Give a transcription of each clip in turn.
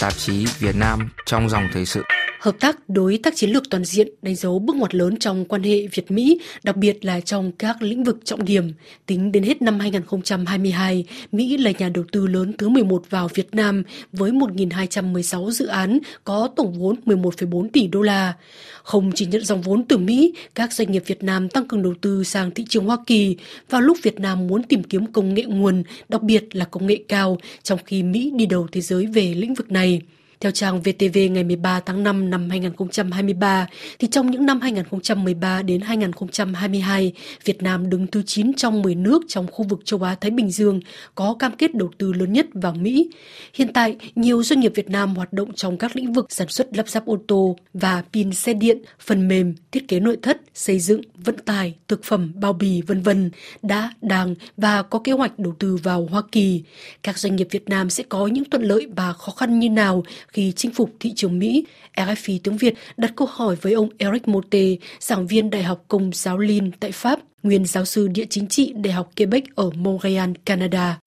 tạp chí Việt Nam trong dòng thời sự. Hợp tác đối tác chiến lược toàn diện đánh dấu bước ngoặt lớn trong quan hệ Việt-Mỹ, đặc biệt là trong các lĩnh vực trọng điểm. Tính đến hết năm 2022, Mỹ là nhà đầu tư lớn thứ 11 vào Việt Nam với 1.216 dự án có tổng vốn 11,4 tỷ đô la. Không chỉ nhận dòng vốn từ Mỹ, các doanh nghiệp Việt Nam tăng cường đầu tư sang thị trường Hoa Kỳ vào lúc Việt Nam muốn tìm kiếm công nghệ nguồn, đặc biệt là công nghệ cao, trong khi Mỹ đi đầu thế giới về lĩnh vực này. Theo trang VTV ngày 13 tháng 5 năm 2023, thì trong những năm 2013 đến 2022, Việt Nam đứng thứ 9 trong 10 nước trong khu vực châu Á-Thái Bình Dương có cam kết đầu tư lớn nhất vào Mỹ. Hiện tại, nhiều doanh nghiệp Việt Nam hoạt động trong các lĩnh vực sản xuất lắp ráp ô tô và pin xe điện, phần mềm, thiết kế nội thất, xây dựng, vận tải, thực phẩm, bao bì, vân vân đã, đang và có kế hoạch đầu tư vào Hoa Kỳ. Các doanh nghiệp Việt Nam sẽ có những thuận lợi và khó khăn như nào khi chinh phục thị trường Mỹ, RFI tiếng Việt đặt câu hỏi với ông Eric Mote, giảng viên Đại học Công giáo Lin tại Pháp, nguyên giáo sư địa chính trị Đại học Quebec ở Montreal, Canada.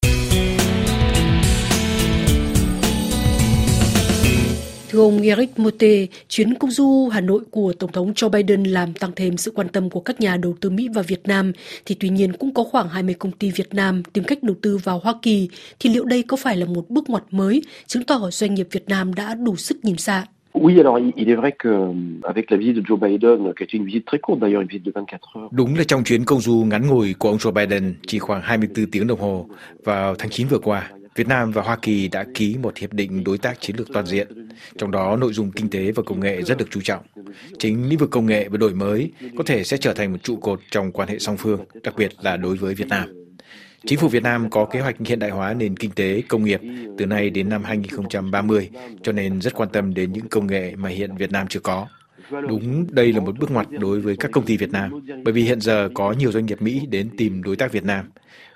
Thưa ông Eric Mote, chuyến công du Hà Nội của Tổng thống Joe Biden làm tăng thêm sự quan tâm của các nhà đầu tư Mỹ và Việt Nam, thì tuy nhiên cũng có khoảng 20 công ty Việt Nam tìm cách đầu tư vào Hoa Kỳ, thì liệu đây có phải là một bước ngoặt mới, chứng tỏ doanh nghiệp Việt Nam đã đủ sức nhìn xa? Oui, alors il est vrai que avec la visite de Joe Biden, qui était une visite très courte d'ailleurs, une visite de 24 heures. Đúng là trong chuyến công du ngắn ngủi của ông Joe Biden chỉ khoảng 24 tiếng đồng hồ vào tháng 9 vừa qua, Việt Nam và Hoa Kỳ đã ký một hiệp định đối tác chiến lược toàn diện, trong đó nội dung kinh tế và công nghệ rất được chú trọng. Chính lĩnh vực công nghệ và đổi mới có thể sẽ trở thành một trụ cột trong quan hệ song phương, đặc biệt là đối với Việt Nam. Chính phủ Việt Nam có kế hoạch hiện đại hóa nền kinh tế, công nghiệp từ nay đến năm 2030, cho nên rất quan tâm đến những công nghệ mà hiện Việt Nam chưa có. Đúng, đây là một bước ngoặt đối với các công ty Việt Nam, bởi vì hiện giờ có nhiều doanh nghiệp Mỹ đến tìm đối tác Việt Nam.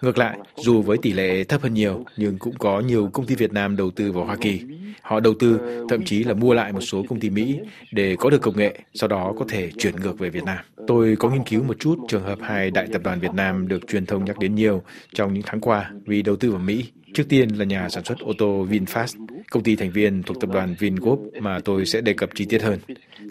Ngược lại, dù với tỷ lệ thấp hơn nhiều, nhưng cũng có nhiều công ty Việt Nam đầu tư vào Hoa Kỳ. Họ đầu tư, thậm chí là mua lại một số công ty Mỹ để có được công nghệ, sau đó có thể chuyển ngược về Việt Nam. Tôi có nghiên cứu một chút trường hợp hai đại tập đoàn Việt Nam được truyền thông nhắc đến nhiều trong những tháng qua vì đầu tư vào Mỹ. Trước tiên là nhà sản xuất ô tô VinFast, công ty thành viên thuộc tập đoàn Vingroup mà tôi sẽ đề cập chi tiết hơn.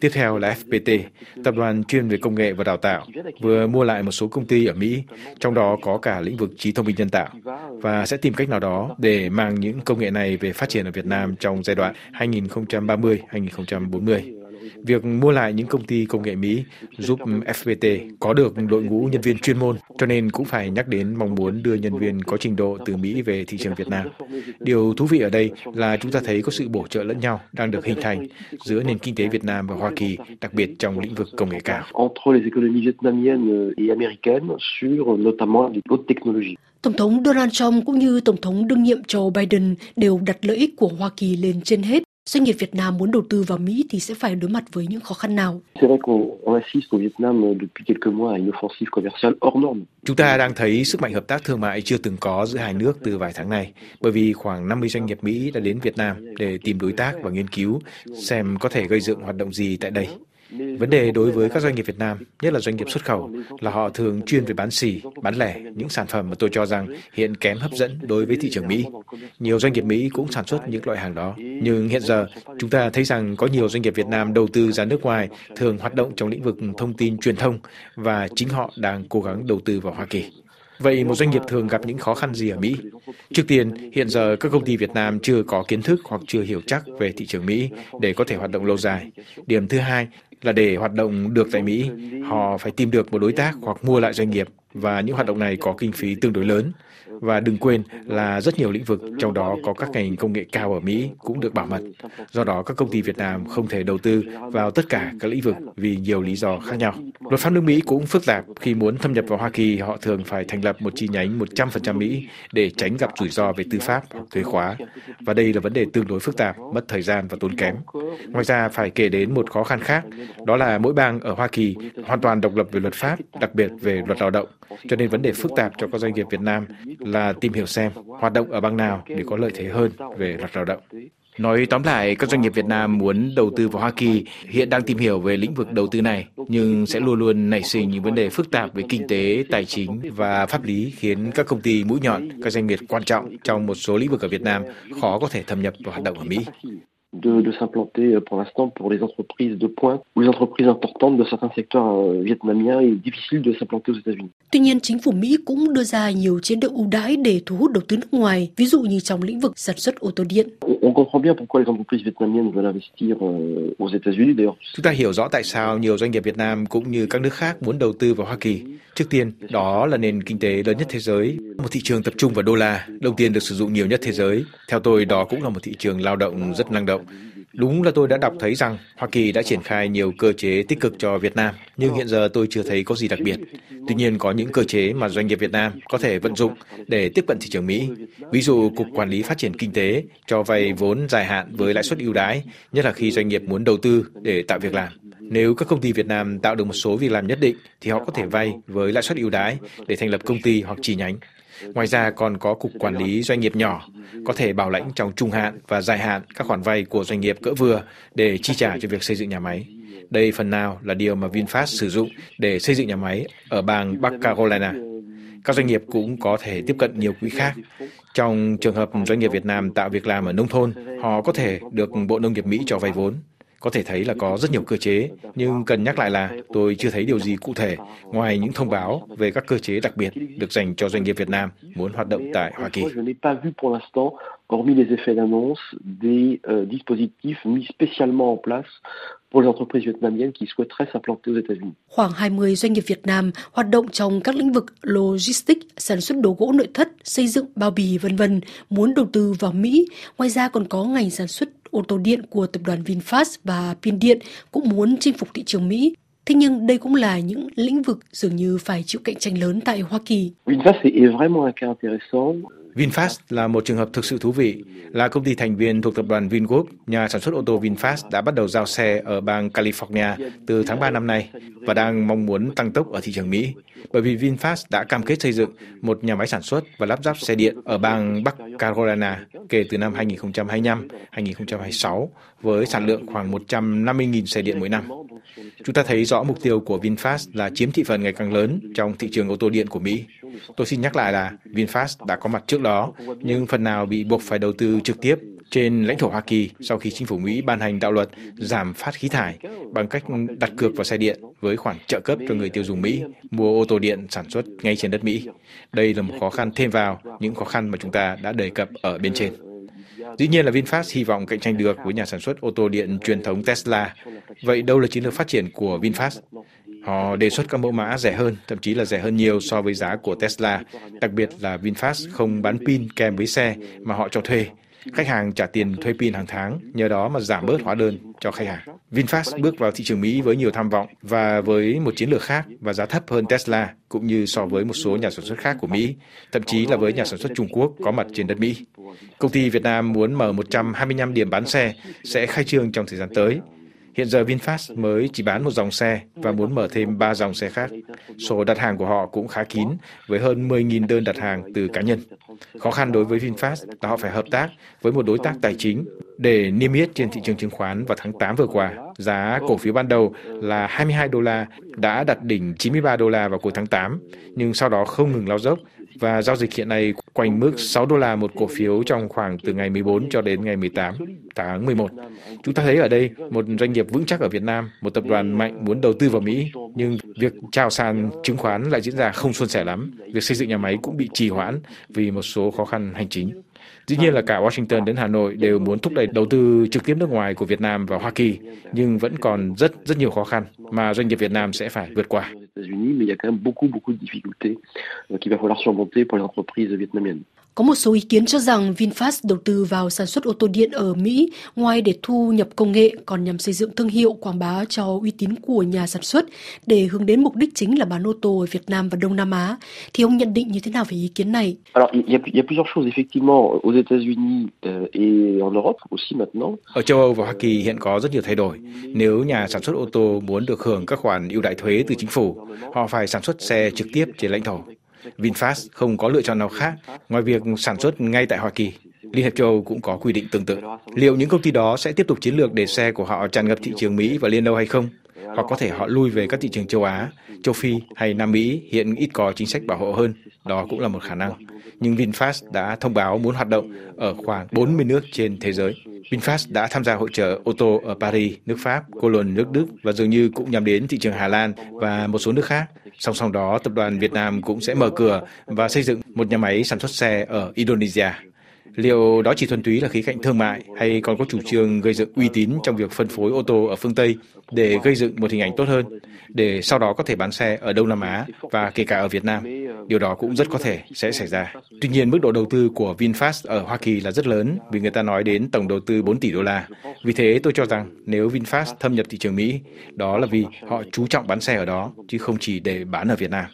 Tiếp theo là FPT, tập đoàn chuyên về công nghệ và đào tạo, vừa mua lại một số công ty ở Mỹ, trong đó có cả lĩnh vực trí thông minh nhân tạo, và sẽ tìm cách nào đó để mang những công nghệ này về phát triển ở Việt Nam trong giai đoạn 2030-2040. Việc mua lại những công ty công nghệ Mỹ giúp FPT có được đội ngũ nhân viên chuyên môn, cho nên cũng phải nhắc đến mong muốn đưa nhân viên có trình độ từ Mỹ về thị trường Việt Nam. Điều thú vị ở đây là chúng ta thấy có sự bổ trợ lẫn nhau đang được hình thành giữa nền kinh tế Việt Nam và Hoa Kỳ, đặc biệt trong lĩnh vực công nghệ cao. Tổng thống Donald Trump cũng như Tổng thống đương nhiệm Joe Biden đều đặt lợi ích của Hoa Kỳ lên trên hết doanh nghiệp Việt Nam muốn đầu tư vào Mỹ thì sẽ phải đối mặt với những khó khăn nào? Chúng ta đang thấy sức mạnh hợp tác thương mại chưa từng có giữa hai nước từ vài tháng này, bởi vì khoảng 50 doanh nghiệp Mỹ đã đến Việt Nam để tìm đối tác và nghiên cứu xem có thể gây dựng hoạt động gì tại đây. Vấn đề đối với các doanh nghiệp Việt Nam, nhất là doanh nghiệp xuất khẩu, là họ thường chuyên về bán xỉ, bán lẻ, những sản phẩm mà tôi cho rằng hiện kém hấp dẫn đối với thị trường Mỹ. Nhiều doanh nghiệp Mỹ cũng sản xuất những loại hàng đó. Nhưng hiện giờ, chúng ta thấy rằng có nhiều doanh nghiệp Việt Nam đầu tư ra nước ngoài thường hoạt động trong lĩnh vực thông tin truyền thông và chính họ đang cố gắng đầu tư vào Hoa Kỳ. Vậy một doanh nghiệp thường gặp những khó khăn gì ở Mỹ? Trước tiên, hiện giờ các công ty Việt Nam chưa có kiến thức hoặc chưa hiểu chắc về thị trường Mỹ để có thể hoạt động lâu dài. Điểm thứ hai là để hoạt động được tại Mỹ, họ phải tìm được một đối tác hoặc mua lại doanh nghiệp và những hoạt động này có kinh phí tương đối lớn. Và đừng quên là rất nhiều lĩnh vực, trong đó có các ngành công nghệ cao ở Mỹ cũng được bảo mật. Do đó, các công ty Việt Nam không thể đầu tư vào tất cả các lĩnh vực vì nhiều lý do khác nhau. Luật pháp nước Mỹ cũng phức tạp. Khi muốn thâm nhập vào Hoa Kỳ, họ thường phải thành lập một chi nhánh 100% Mỹ để tránh gặp rủi ro về tư pháp hoặc thuế khóa. Và đây là vấn đề tương đối phức tạp, mất thời gian và tốn kém. Ngoài ra, phải kể đến một khó khăn khác, đó là mỗi bang ở Hoa Kỳ hoàn toàn độc lập về luật pháp, đặc biệt về luật lao động. Cho nên vấn đề phức tạp cho các doanh nghiệp Việt Nam là tìm hiểu xem hoạt động ở bang nào để có lợi thế hơn về luật lao động. Nói tóm lại, các doanh nghiệp Việt Nam muốn đầu tư vào Hoa Kỳ hiện đang tìm hiểu về lĩnh vực đầu tư này, nhưng sẽ luôn luôn nảy sinh những vấn đề phức tạp về kinh tế, tài chính và pháp lý khiến các công ty mũi nhọn, các doanh nghiệp quan trọng trong một số lĩnh vực ở Việt Nam khó có thể thâm nhập vào hoạt động ở Mỹ de, de s'implanter euh, pour l'instant pour les entreprises de pointe ou les entreprises importantes de certains secteurs euh, vietnamiens et difficile de s'implanter aux États-Unis. Tuy nhiên, chính phủ Mỹ cũng đưa ra nhiều chế độ ưu đãi để thu hút đầu tư nước ngoài, ví dụ như trong lĩnh vực sản xuất ô tô điện. On, on comprend bien pourquoi les entreprises vietnamiennes veulent investir euh, aux États-Unis d'ailleurs. Chúng ta hiểu rõ tại sao nhiều doanh nghiệp Việt Nam cũng như các nước khác muốn đầu tư vào Hoa Kỳ. Trước tiên, đó là nền kinh tế lớn nhất thế giới, một thị trường tập trung vào đô la, đồng tiền được sử dụng nhiều nhất thế giới. Theo tôi, đó cũng là một thị trường lao động rất năng động. Đúng là tôi đã đọc thấy rằng Hoa Kỳ đã triển khai nhiều cơ chế tích cực cho Việt Nam, nhưng hiện giờ tôi chưa thấy có gì đặc biệt. Tuy nhiên có những cơ chế mà doanh nghiệp Việt Nam có thể vận dụng để tiếp cận thị trường Mỹ. Ví dụ Cục Quản lý Phát triển Kinh tế cho vay vốn dài hạn với lãi suất ưu đãi, nhất là khi doanh nghiệp muốn đầu tư để tạo việc làm. Nếu các công ty Việt Nam tạo được một số việc làm nhất định thì họ có thể vay với lãi suất ưu đãi để thành lập công ty hoặc chi nhánh. Ngoài ra còn có Cục Quản lý Doanh nghiệp nhỏ, có thể bảo lãnh trong trung hạn và dài hạn các khoản vay của doanh nghiệp cỡ vừa để chi trả cho việc xây dựng nhà máy. Đây phần nào là điều mà VinFast sử dụng để xây dựng nhà máy ở bang Bắc Carolina. Các doanh nghiệp cũng có thể tiếp cận nhiều quỹ khác. Trong trường hợp doanh nghiệp Việt Nam tạo việc làm ở nông thôn, họ có thể được Bộ Nông nghiệp Mỹ cho vay vốn. Có thể thấy là có rất nhiều cơ chế, nhưng cần nhắc lại là tôi chưa thấy điều gì cụ thể ngoài những thông báo về các cơ chế đặc biệt được dành cho doanh nghiệp Việt Nam muốn hoạt động tại Hoa Kỳ. hormis les effets d'annonce, des euh, dispositifs mis spécialement en place pour les entreprises vietnamiennes qui souhaiteraient s'implanter aux États-Unis. Khoảng 20 doanh nghiệp Việt Nam hoạt động trong các lĩnh vực logistics, sản xuất đồ gỗ nội thất, xây dựng, bao bì vân vân muốn đầu tư vào Mỹ. Ngoài ra còn có ngành sản xuất ô tô điện của tập đoàn VinFast và Pin Điện cũng muốn chinh phục thị trường Mỹ. Thế nhưng đây cũng là những lĩnh vực dường như phải chịu cạnh tranh lớn tại Hoa Kỳ. VinFast est vraiment un cas intéressant. VinFast là một trường hợp thực sự thú vị, là công ty thành viên thuộc tập đoàn Vingroup. Nhà sản xuất ô tô VinFast đã bắt đầu giao xe ở bang California từ tháng 3 năm nay và đang mong muốn tăng tốc ở thị trường Mỹ. Bởi vì VinFast đã cam kết xây dựng một nhà máy sản xuất và lắp ráp xe điện ở bang Bắc Carolina kể từ năm 2025-2026 với sản lượng khoảng 150.000 xe điện mỗi năm. Chúng ta thấy rõ mục tiêu của VinFast là chiếm thị phần ngày càng lớn trong thị trường ô tô điện của Mỹ. Tôi xin nhắc lại là VinFast đã có mặt trước đó, nhưng phần nào bị buộc phải đầu tư trực tiếp trên lãnh thổ Hoa Kỳ sau khi chính phủ Mỹ ban hành đạo luật giảm phát khí thải bằng cách đặt cược vào xe điện với khoản trợ cấp cho người tiêu dùng Mỹ mua ô tô điện sản xuất ngay trên đất Mỹ. Đây là một khó khăn thêm vào những khó khăn mà chúng ta đã đề cập ở bên trên. Dĩ nhiên là VinFast hy vọng cạnh tranh được với nhà sản xuất ô tô điện truyền thống Tesla. Vậy đâu là chiến lược phát triển của VinFast? Họ đề xuất các mẫu mã rẻ hơn, thậm chí là rẻ hơn nhiều so với giá của Tesla. Đặc biệt là VinFast không bán pin kèm với xe mà họ cho thuê. Khách hàng trả tiền thuê pin hàng tháng, nhờ đó mà giảm bớt hóa đơn cho khách hàng. VinFast bước vào thị trường Mỹ với nhiều tham vọng và với một chiến lược khác và giá thấp hơn Tesla cũng như so với một số nhà sản xuất khác của Mỹ, thậm chí là với nhà sản xuất Trung Quốc có mặt trên đất Mỹ. Công ty Việt Nam muốn mở 125 điểm bán xe sẽ khai trương trong thời gian tới. Hiện giờ VinFast mới chỉ bán một dòng xe và muốn mở thêm ba dòng xe khác. Số đặt hàng của họ cũng khá kín, với hơn 10.000 đơn đặt hàng từ cá nhân. Khó khăn đối với VinFast là họ phải hợp tác với một đối tác tài chính để niêm yết trên thị trường chứng khoán vào tháng 8 vừa qua. Giá cổ phiếu ban đầu là 22 đô la đã đặt đỉnh 93 đô la vào cuối tháng 8, nhưng sau đó không ngừng lao dốc và giao dịch hiện nay quanh mức 6 đô la một cổ phiếu trong khoảng từ ngày 14 cho đến ngày 18 tháng 11. Chúng ta thấy ở đây một doanh nghiệp vững chắc ở Việt Nam, một tập đoàn mạnh muốn đầu tư vào Mỹ, nhưng việc chào sàn chứng khoán lại diễn ra không suôn sẻ lắm. Việc xây dựng nhà máy cũng bị trì hoãn vì một số khó khăn hành chính. Dĩ nhiên là cả Washington đến Hà Nội đều muốn thúc đẩy đầu tư trực tiếp nước ngoài của Việt Nam vào Hoa Kỳ, nhưng vẫn còn rất rất nhiều khó khăn mà doanh nghiệp Việt Nam sẽ phải vượt qua. Có một số ý kiến cho rằng VinFast đầu tư vào sản xuất ô tô điện ở Mỹ ngoài để thu nhập công nghệ còn nhằm xây dựng thương hiệu quảng bá cho uy tín của nhà sản xuất để hướng đến mục đích chính là bán ô tô ở Việt Nam và Đông Nam Á. Thì ông nhận định như thế nào về ý kiến này? Alors, il y a, il y a plusieurs choses effectivement aux États-Unis euh, et en Europe aussi maintenant. Ở châu Âu và Hoa Kỳ hiện có rất nhiều thay đổi. Nếu nhà sản xuất ô tô muốn được hưởng các khoản ưu đại thuế từ chính phủ, họ phải sản xuất xe trực tiếp trên lãnh thổ. VinFast không có lựa chọn nào khác ngoài việc sản xuất ngay tại Hoa Kỳ. Liên Hiệp châu Âu cũng có quy định tương tự. Liệu những công ty đó sẽ tiếp tục chiến lược để xe của họ tràn ngập thị trường Mỹ và Liên Âu hay không? Hoặc có thể họ lui về các thị trường châu Á, châu Phi hay Nam Mỹ hiện ít có chính sách bảo hộ hơn. Đó cũng là một khả năng. Nhưng VinFast đã thông báo muốn hoạt động ở khoảng 40 nước trên thế giới. VinFast đã tham gia hội trợ ô tô ở Paris, nước Pháp, Cologne, nước Đức và dường như cũng nhắm đến thị trường Hà Lan và một số nước khác. Song song đó, tập đoàn Việt Nam cũng sẽ mở cửa và xây dựng một nhà máy sản xuất xe ở Indonesia. Liệu đó chỉ thuần túy là khí cạnh thương mại hay còn có chủ trương gây dựng uy tín trong việc phân phối ô tô ở phương Tây để gây dựng một hình ảnh tốt hơn, để sau đó có thể bán xe ở Đông Nam Á và kể cả ở Việt Nam? Điều đó cũng rất có thể sẽ xảy ra. Tuy nhiên, mức độ đầu tư của VinFast ở Hoa Kỳ là rất lớn vì người ta nói đến tổng đầu tư 4 tỷ đô la. Vì thế tôi cho rằng nếu VinFast thâm nhập thị trường Mỹ, đó là vì họ chú trọng bán xe ở đó, chứ không chỉ để bán ở Việt Nam.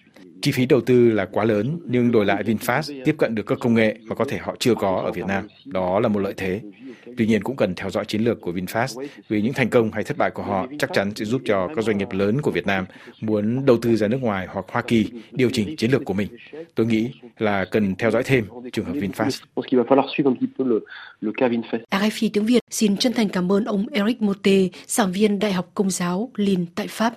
Chi phí đầu tư là quá lớn, nhưng đổi lại VinFast tiếp cận được các công nghệ mà có thể họ chưa có ở Việt Nam. Đó là một lợi thế. Tuy nhiên cũng cần theo dõi chiến lược của VinFast vì những thành công hay thất bại của họ chắc chắn sẽ giúp cho các doanh nghiệp lớn của Việt Nam muốn đầu tư ra nước ngoài hoặc Hoa Kỳ điều chỉnh chiến lược của mình. Tôi nghĩ là cần theo dõi thêm trường hợp VinFast. RFI tiếng Việt xin chân thành cảm ơn ông Eric Mote, giảng viên Đại học Công giáo Lille tại Pháp.